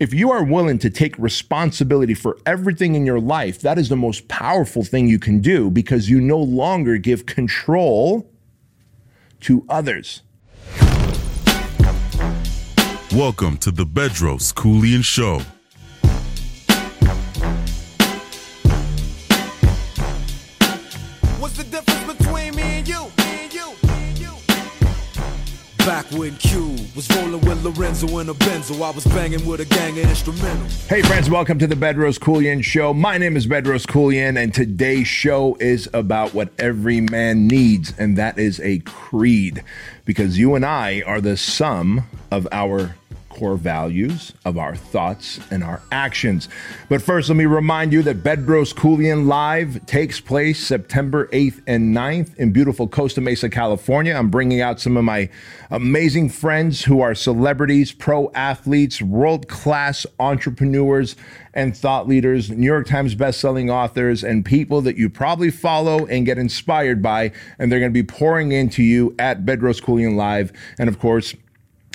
If you are willing to take responsibility for everything in your life, that is the most powerful thing you can do because you no longer give control to others. Welcome to the Bedros Keuilian Show. What's the difference between me and you? Me and you. Me and you. Back when Cube was rolling with Lorenzo in a Benzo, I was banging with a gang of instrumentals. Hey, friends, welcome to the Bedros Keuilian Show. My name is Bedros Keuilian, and today's show is about what every man needs, and that is a creed. Because you and I are the sum of our core values, of our thoughts, and our actions. But first, let me remind you that Bedros Keuilian Live takes place September 8th and 9th in beautiful Costa Mesa, California. I'm bringing out some of my amazing friends who are celebrities, pro athletes, world class entrepreneurs, and thought leaders, New York Times bestselling authors, and people that you probably follow and get inspired by. And they're going to be pouring into you at Bedros Keuilian Live. And of course,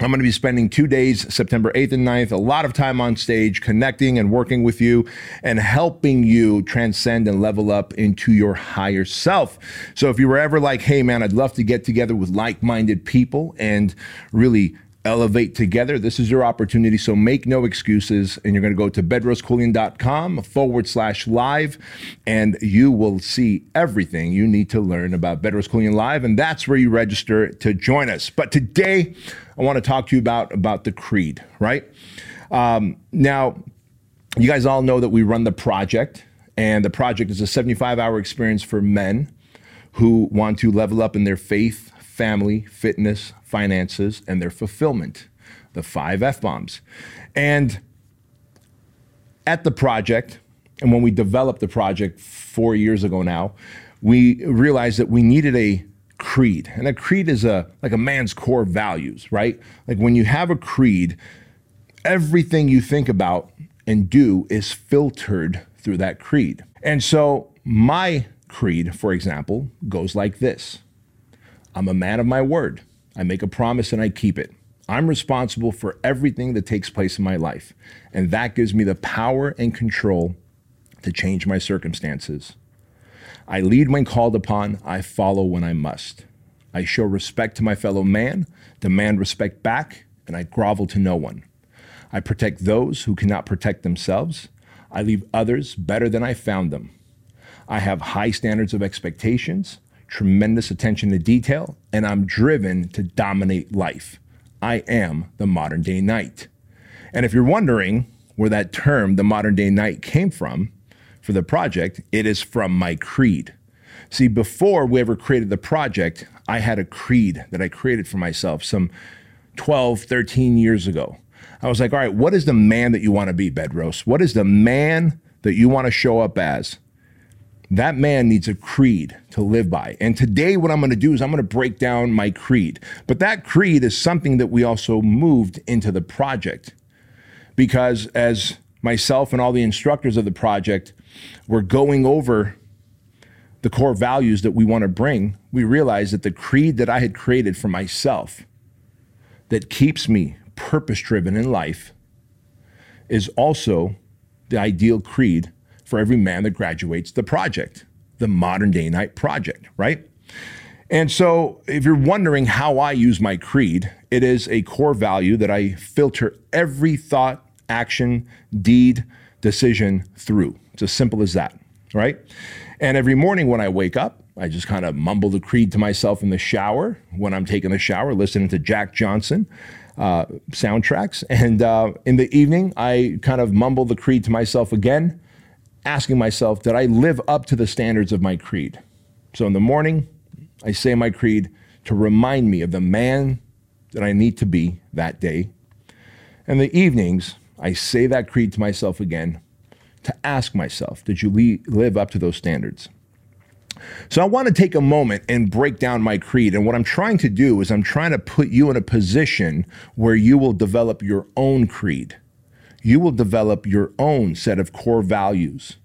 I'm going to be spending two days, September 8th and 9th, a lot of time on stage, connecting and working with you and helping you transcend and level up into your higher self. So if you were ever like, hey, man, I'd love to get together with like minded people and really elevate together. This is your opportunity. So make no excuses. And you're going to go to bedroskeuilian.com forward slash live, and you will see everything you need to learn about Bedros Keuilian Live. And that's where you register to join us. But today, I want to talk to you about, about the creed, right? Um, now, you guys all know that we run the project, and the project is a 75 hour experience for men who want to level up in their faith, family, fitness, finances, and their fulfillment. The five F bombs. And at the project, and when we developed the project four years ago now, we realized that we needed a creed. And a creed is a like a man's core values, right? Like when you have a creed, everything you think about and do is filtered through that creed. And so my creed, for example, goes like this. I'm a man of my word. I make a promise and I keep it. I'm responsible for everything that takes place in my life, and that gives me the power and control to change my circumstances. I lead when called upon, I follow when I must. I show respect to my fellow man, demand respect back, and I grovel to no one. I protect those who cannot protect themselves. I leave others better than I found them. I have high standards of expectations, tremendous attention to detail, and I'm driven to dominate life. I am the modern day knight. And if you're wondering where that term, the modern day knight, came from for the project, it is from my creed. See, before we ever created the project, I had a creed that I created for myself some 12, 13 years ago. I was like, all right, what is the man that you want to be, Bedros? What is the man that you want to show up as? That man needs a creed to live by. And today, what I'm going to do is I'm going to break down my creed. But that creed is something that we also moved into the project. Because as myself and all the instructors of the project were going over the core values that we want to bring, we realized that the creed that I had created for myself that keeps me purpose driven in life is also the ideal creed for every man that graduates the project, the modern day knight project, right? And so, if you're wondering how I use my creed, it is a core value that I filter every thought, action, deed, decision through. It's as simple as that, right? And every morning when I wake up, I just kind of mumble the creed to myself in the shower when I'm taking a shower, listening to Jack Johnson uh, soundtracks. And uh, in the evening, I kind of mumble the creed to myself again asking myself, did I live up to the standards of my creed? So in the morning, I say my creed to remind me of the man that I need to be that day. And the evenings, I say that creed to myself again to ask myself, did you live up to those standards? So I want to take a moment and break down my creed. And what I'm trying to do is I'm trying to put you in a position where you will develop your own creed you will develop your own set of core values.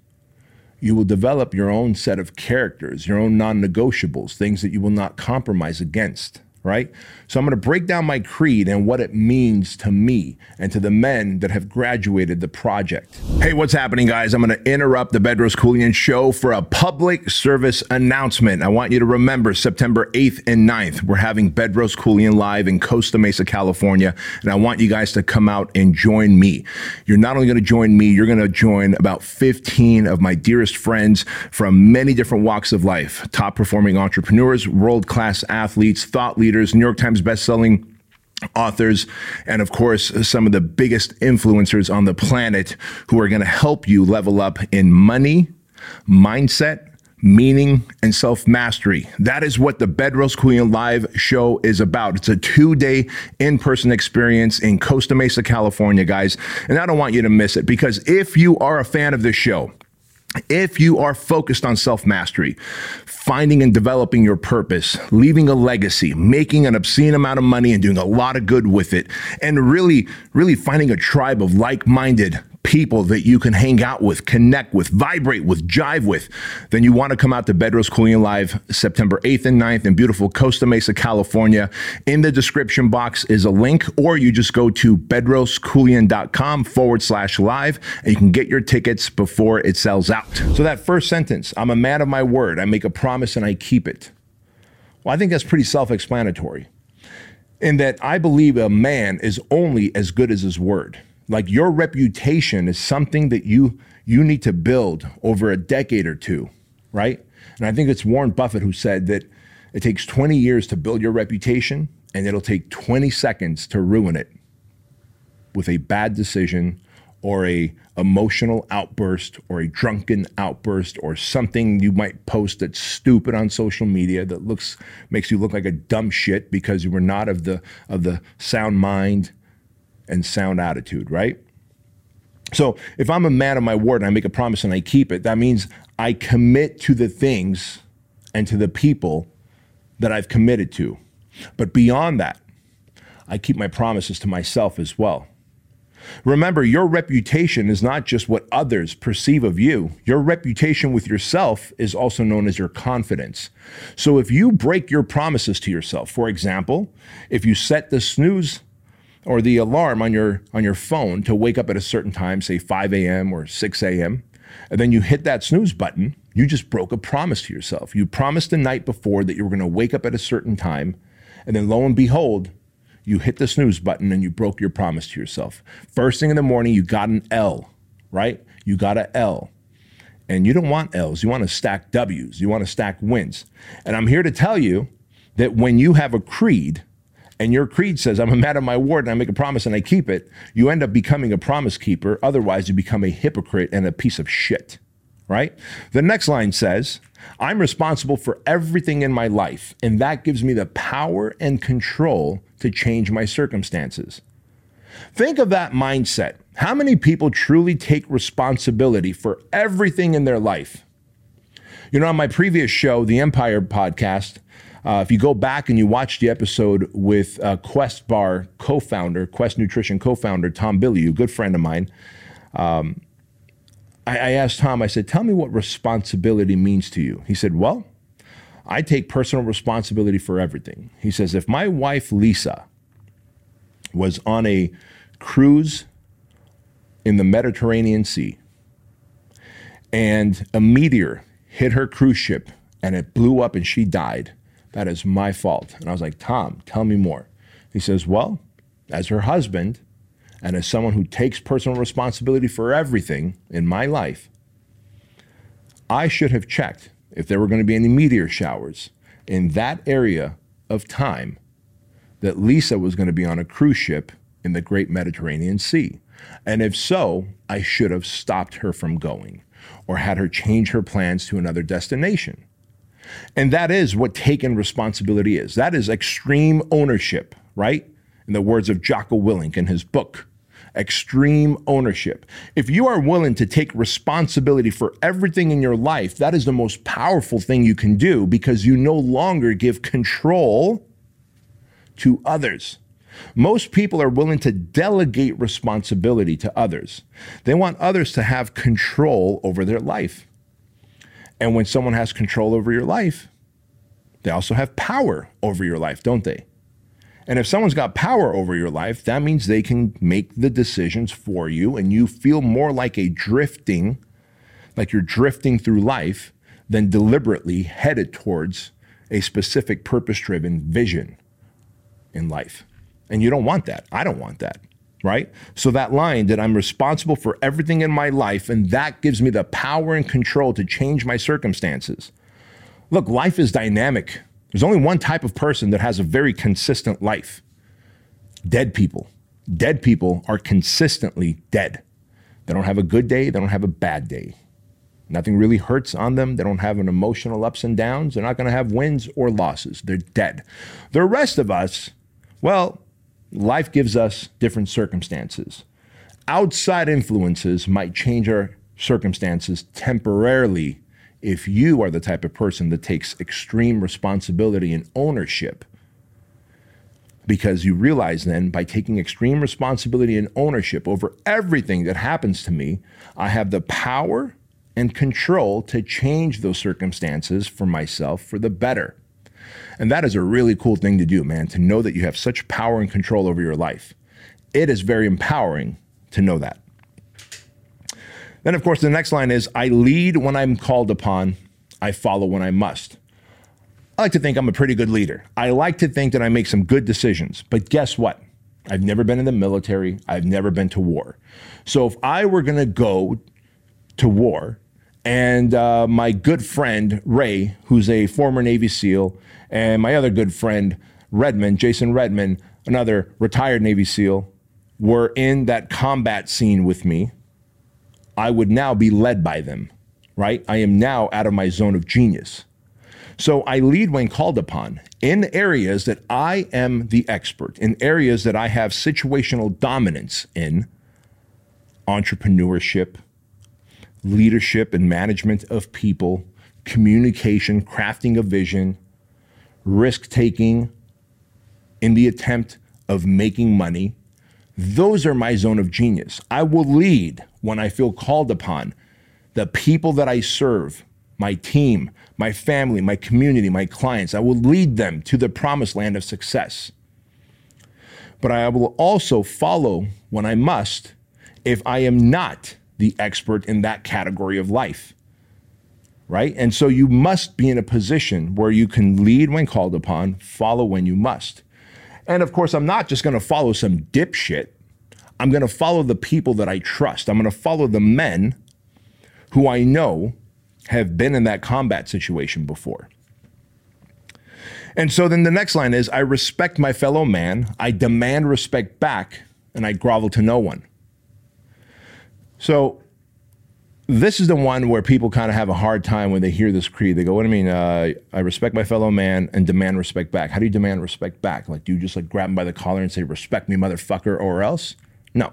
You will develop your own set of characters, your own non negotiables, things that you will not compromise against, right? So I'm going to break down my creed and what it means to me and to the men that have graduated the project. Hey, what's happening, guys? I'm going to interrupt the Bedros Keuilian show for a public service announcement. I want you to remember September 8th and 9th, we're having Bedros Keuilian live in Costa Mesa, California, and I want you guys to come out and join me. You're not only going to join me, you're going to join about 15 of my dearest friends from many different walks of life, top performing entrepreneurs, world-class athletes, thought leaders, New York Times bestselling authors, and of course, some of the biggest influencers on the planet who are going to help you level up in money, mindset, meaning, and self mastery. That is what the Bedros Keuilian Live show is about. It's a two day in person experience in Costa Mesa, California, guys. And I don't want you to miss it because if you are a fan of this show, if you are focused on self mastery, finding and developing your purpose, leaving a legacy, making an obscene amount of money and doing a lot of good with it, and really, really finding a tribe of like minded people that you can hang out with, connect with, vibrate with, jive with, then you want to come out to Bedros Keuilian Live September 8th and 9th in beautiful Costa Mesa, California. In the description box is a link, or you just go to bedroskeuilian.com forward slash live and you can get your tickets before it sells out. So that first sentence, I'm a man of my word. I make a promise and I keep it. Well, I think that's pretty self explanatory. In that I believe a man is only as good as his word. Like your reputation is something that you you need to build over a decade or two, right? And I think it's Warren Buffett who said that it takes 20 years to build your reputation and it'll take 20 seconds to ruin it with a bad decision or a emotional outburst or a drunken outburst or something you might post that's stupid on social media that looks makes you look like a dumb shit because you were not of the of the sound mind and sound attitude, right? So if I'm a man of my word and I make a promise and I keep it, that means I commit to the things and to the people that I've committed to. But beyond that, I keep my promises to myself as well. Remember, your reputation is not just what others perceive of you. Your reputation with yourself is also known as your confidence. So if you break your promises to yourself, for example, if you set the snooze or the alarm on your on your phone to wake up at a certain time, say 5 a.m. or 6 a.m., and then you hit that snooze button, you just broke a promise to yourself. You promised the night before that you were going to wake up at a certain time, and then lo and behold, you hit the snooze button and you broke your promise to yourself. First thing in the morning, you got an L, right? You got an L. And you don't want L's, you want to stack W's, you want to stack wins. And I'm here to tell you that when you have a creed, and your creed says, I'm a man of my word and I make a promise and I keep it, you end up becoming a promise keeper. Otherwise, you become a hypocrite and a piece of shit, right? The next line says, I'm responsible for everything in my life, and that gives me the power and control to change my circumstances. Think of that mindset. How many people truly take responsibility for everything in their life? You know, on my previous show, the Empire podcast, uh, if you go back and you watch the episode with uh, Quest Bar co founder, Quest Nutrition co founder, Tom Bilyeu, a good friend of mine, um, I, I asked Tom, I said, Tell me what responsibility means to you. He said, Well, I take personal responsibility for everything. He says, If my wife, Lisa, was on a cruise in the Mediterranean Sea and a meteor hit her cruise ship and it blew up and she died, that is my fault. And I was like, Tom, tell me more. He says, Well, as her husband and as someone who takes personal responsibility for everything in my life, I should have checked if there were going to be any meteor showers in that area of time that Lisa was going to be on a cruise ship in the great Mediterranean Sea. And if so, I should have stopped her from going or had her change her plans to another destination. And that is what taking responsibility is. That is extreme ownership, right? In the words of Jocko Willink in his book, Extreme Ownership. If you are willing to take responsibility for everything in your life, that is the most powerful thing you can do because you no longer give control to others. Most people are willing to delegate responsibility to others. They want others to have control over their life. And when someone has control over your life, they also have power over your life, don't they? And if someone's got power over your life, that means they can make the decisions for you and you feel more like a drifting, like you're drifting through life than deliberately headed towards a specific purpose driven vision in life. And you don't want that. I don't want that. Right? So that line that I'm responsible for everything in my life and that gives me the power and control to change my circumstances. Look, life is dynamic. There's only one type of person that has a very consistent life dead people. Dead people are consistently dead. They don't have a good day, they don't have a bad day. Nothing really hurts on them. They don't have an emotional ups and downs. They're not going to have wins or losses. They're dead. The rest of us, well, life gives us different circumstances. Outside influences might change our circumstances temporarily if you are the type of person that takes extreme responsibility and ownership. Because you realize then, by taking extreme responsibility and ownership over everything that happens to me, I have the power and control to change those circumstances for myself for the better. And that is a really cool thing to do, man, to know that you have such power and control over your life. It is very empowering to know that. Then, of course, the next line is I lead when I'm called upon, I follow when I must. I like to think I'm a pretty good leader. I like to think that I make some good decisions. But guess what? I've never been in the military, I've never been to war. So if I were going to go to war and uh, my good friend Ray, who's a former Navy SEAL, and my other good friend Redmond, Jason Redmond, another retired Navy SEAL, were in that combat scene with me, I would now be led by them, right? I am now out of my zone of genius. So I lead when called upon in areas that I am the expert, in areas that I have situational dominance in entrepreneurship, leadership and management of people, communication, crafting a vision, risk taking in the attempt of making money. Those are my zone of genius. I will lead when I feel called upon. The people that I serve, my team, my family, my community, my clients, I will lead them to the promised land of success. But I will also follow when I must if I am not the expert in that category of life. Right? And so you must be in a position where you can lead when called upon, follow when you must. And of course, I'm not just going to follow some dipshit. I'm going to follow the people that I trust. I'm going to follow the men who I know have been in that combat situation before. And so then the next line is I respect my fellow man, I demand respect back, and I grovel to no one. So this is the one where people kind of have a hard time when they hear this creed. They go, "What do you mean? Uh, I respect my fellow man and demand respect back. How do you demand respect back? Like, do you just like grab him by the collar and say, "Respect me, motherfucker," or else? No.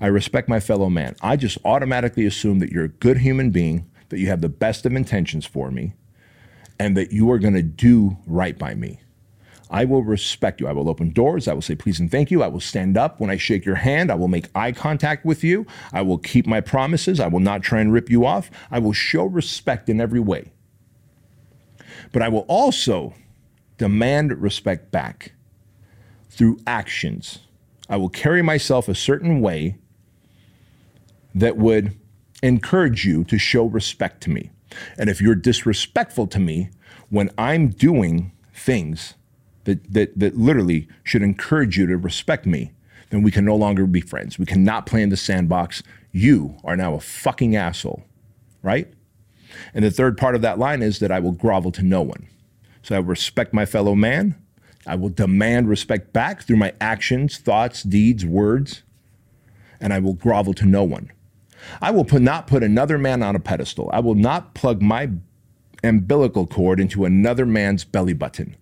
I respect my fellow man. I just automatically assume that you're a good human being, that you have the best of intentions for me, and that you are going to do right by me. I will respect you. I will open doors. I will say please and thank you. I will stand up when I shake your hand. I will make eye contact with you. I will keep my promises. I will not try and rip you off. I will show respect in every way. But I will also demand respect back through actions. I will carry myself a certain way that would encourage you to show respect to me. And if you're disrespectful to me when I'm doing things that, that, that literally should encourage you to respect me, then we can no longer be friends. We cannot play in the sandbox. You are now a fucking asshole, right? And the third part of that line is that I will grovel to no one. So I respect my fellow man. I will demand respect back through my actions, thoughts, deeds, words, and I will grovel to no one. I will put, not put another man on a pedestal. I will not plug my umbilical cord into another man's belly button.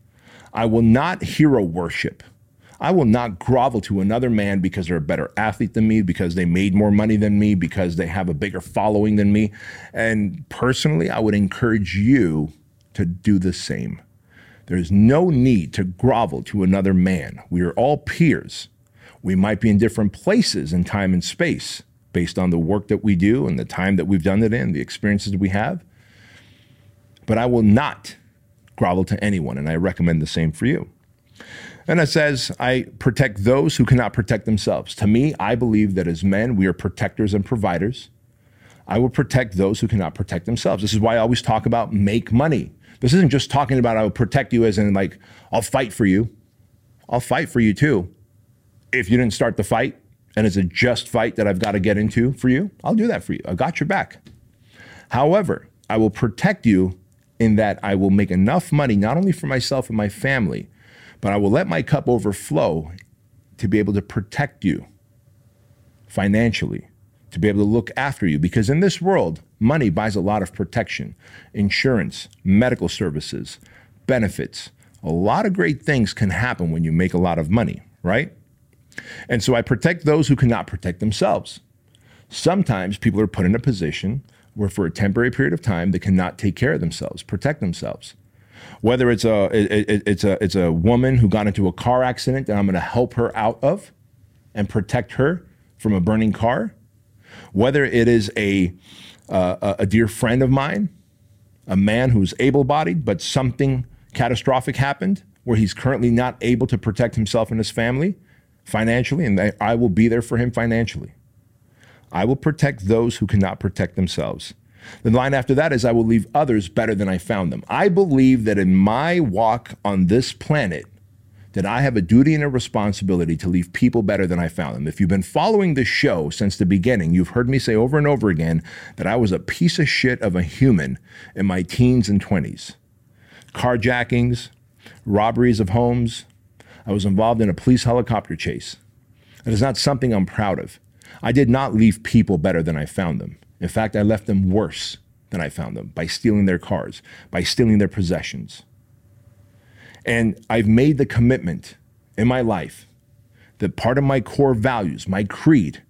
I will not hero worship. I will not grovel to another man because they're a better athlete than me, because they made more money than me, because they have a bigger following than me. And personally, I would encourage you to do the same. There's no need to grovel to another man. We are all peers. We might be in different places in time and space based on the work that we do and the time that we've done it in, the experiences that we have. But I will not grovel to anyone, and I recommend the same for you. And it says, I protect those who cannot protect themselves. To me, I believe that as men, we are protectors and providers. I will protect those who cannot protect themselves. This is why I always talk about make money. This isn't just talking about I will protect you as in like, I'll fight for you. I'll fight for you too. If you didn't start the fight and it's a just fight that I've got to get into for you, I'll do that for you. I've got your back. However, I will protect you in that I will make enough money, not only for myself and my family, but I will let my cup overflow to be able to protect you financially, to be able to look after you. Because in this world, money buys a lot of protection, insurance, medical services, benefits. A lot of great things can happen when you make a lot of money, right? And so I protect those who cannot protect themselves. Sometimes people are put in a position where, for a temporary period of time, they cannot take care of themselves, protect themselves. Whether it's a it, it's a it's a woman who got into a car accident that I'm going to help her out of and protect her from a burning car, whether it is a uh, a dear friend of mine, a man who's able-bodied but something catastrophic happened where he's currently not able to protect himself and his family financially, and I will be there for him financially. I will protect those who cannot protect themselves. The line after that is, I will leave others better than I found them. I believe that in my walk on this planet, that I have a duty and a responsibility to leave people better than I found them. If you've been following this show since the beginning, you've heard me say over and over again that I was a piece of shit of a human in my teens and 20s. Carjackings, robberies of homes. I was involved in a police helicopter chase. It is not something I'm proud of. I did not leave people better than I found them. In fact, I left them worse than I found them by stealing their cars, by stealing their possessions. And I've made the commitment in my life that part of my core values, my creed,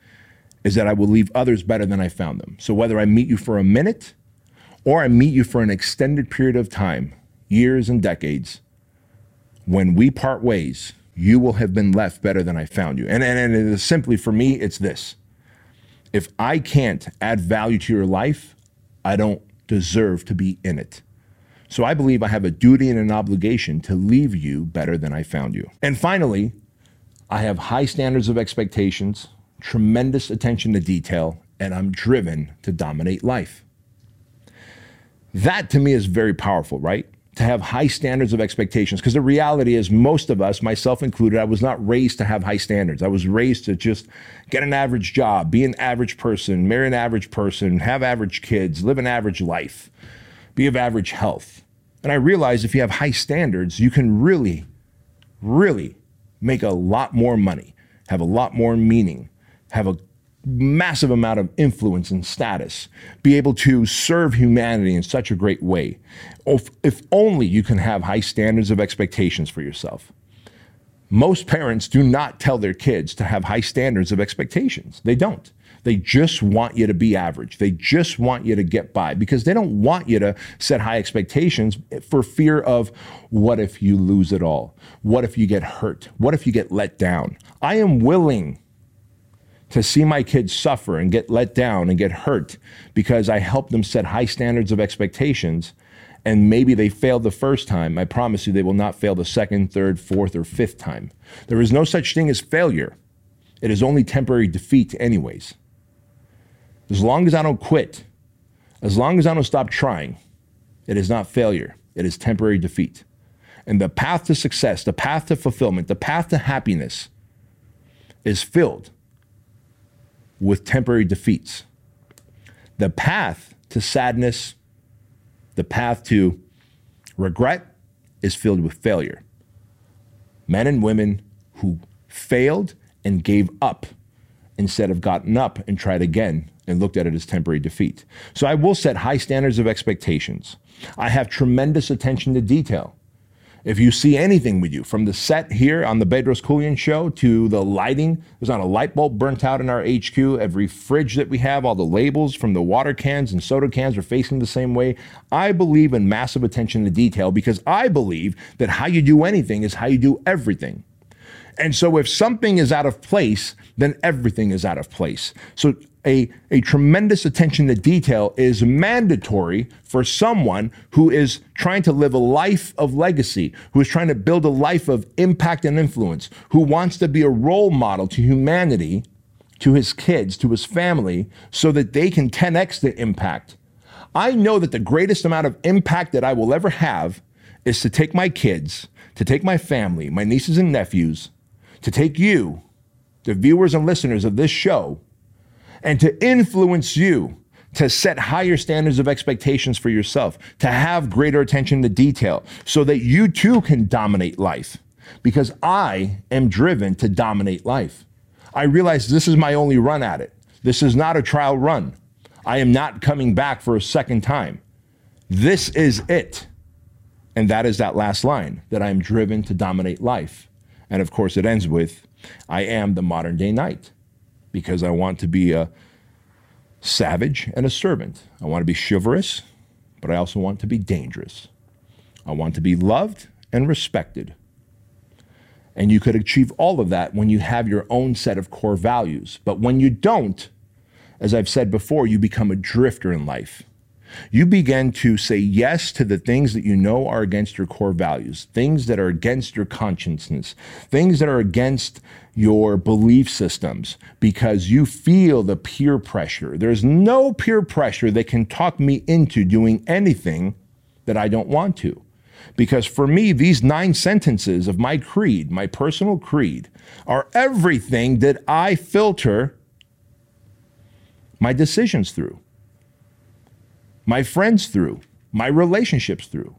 is that I will leave others better than I found them. So whether I meet you for a minute or I meet you for an extended period of time, years and decades, when we part ways, you will have been left better than I found you. And, and, and it is simply for me, it's this. If I can't add value to your life, I don't deserve to be in it. So I believe I have a duty and an obligation to leave you better than I found you. And finally, I have high standards of expectations, tremendous attention to detail, and I'm driven to dominate life. That to me is very powerful, right? To have high standards of expectations because the reality is most of us myself included i was not raised to have high standards. I was raised to just get an average job be an average person marry an average person have average kids live an average life be of average health. And i realized if you have high standards you can really really make a lot more money have a lot more meaning have a massive amount of influence and status, be able to serve humanity in such a great way. If, if only you can have high standards of expectations for yourself. Most parents do not tell their kids to have high standards of expectations. They don't. They just want you to be average. They just want you to get by because they don't want you to set high expectations for fear of what if you lose it all? What if you get hurt? What if you get let down? I am willing to see my kids suffer and get let down and get hurt because I help them set high standards of expectations and maybe they failed the first time, I promise you they will not fail the second, third, fourth, or fifth time. There is no such thing as failure. It is only temporary defeat, anyways. As long as I don't quit, as long as I don't stop trying, it is not failure, it is temporary defeat. And the path to success, the path to fulfillment, the path to happiness is filled with temporary defeats. The path to sadness, the path to regret is filled with failure. Men and women who failed and gave up instead of gotten up and tried again and looked at it as temporary defeat. So I will set high standards of expectations. I have tremendous attention to detail. If you see anything with you, from the set here on the Bedros Keuilian show to the lighting, there's not a light bulb burnt out in our HQ. Every fridge that we have, all the labels from the water cans and soda cans are facing the same way. I believe in massive attention to detail because I believe that how you do anything is how you do everything. And so if something is out of place, then everything is out of place. So a, a tremendous attention to detail is mandatory for someone who is trying to live a life of legacy, who is trying to build a life of impact and influence, who wants to be a role model to humanity, to his kids, to his family, so that they can 10x the impact. I know that the greatest amount of impact that I will ever have is to take my kids, to take my family, my nieces and nephews, to take you, the viewers and listeners of this show, and to influence you to set higher standards of expectations for yourself, to have greater attention to detail, so that you too can dominate life. Because I am driven to dominate life. I realize this is my only run at it. This is not a trial run. I am not coming back for a second time. This is it. And that is that last line that I am driven to dominate life. And of course, it ends with I am the modern day knight because I want to be a savage and a servant. I want to be chivalrous, but I also want to be dangerous. I want to be loved and respected. And you could achieve all of that when you have your own set of core values. But when you don't, as I've said before, you become a drifter in life you begin to say yes to the things that you know are against your core values, things that are against your consciousness, things that are against your belief systems because you feel the peer pressure. There's no peer pressure that can talk me into doing anything that I don't want to. Because for me, these nine sentences of my creed, my personal creed, are everything that I filter my decisions through my friends through, my relationships through.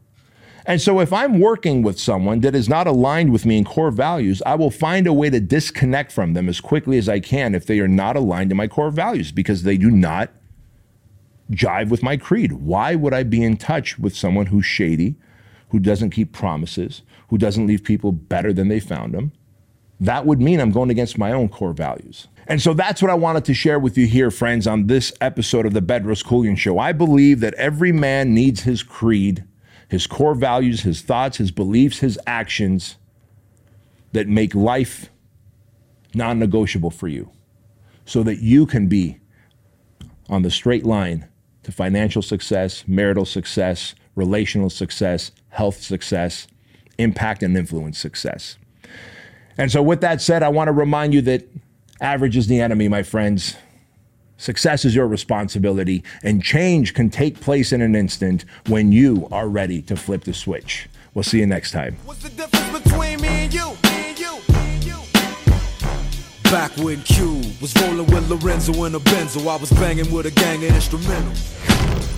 And so, if I'm working with someone that is not aligned with me in core values, I will find a way to disconnect from them as quickly as I can if they are not aligned to my core values because they do not jive with my creed. Why would I be in touch with someone who's shady, who doesn't keep promises, who doesn't leave people better than they found them? That would mean I'm going against my own core values. And so that's what I wanted to share with you here, friends, on this episode of the Bedros Keuilian Show. I believe that every man needs his creed, his core values, his thoughts, his beliefs, his actions that make life non negotiable for you so that you can be on the straight line to financial success, marital success, relational success, health success, impact and influence success. And so, with that said, I want to remind you that Average is the enemy, my friends. Success is your responsibility, and change can take place in an instant when you are ready to flip the switch. We'll see you next time. What's the difference between me and you? Me and you? Me and you? Back when Cube was rolling with Lorenzo a Benzo, I was banging with a gang of instrumentals.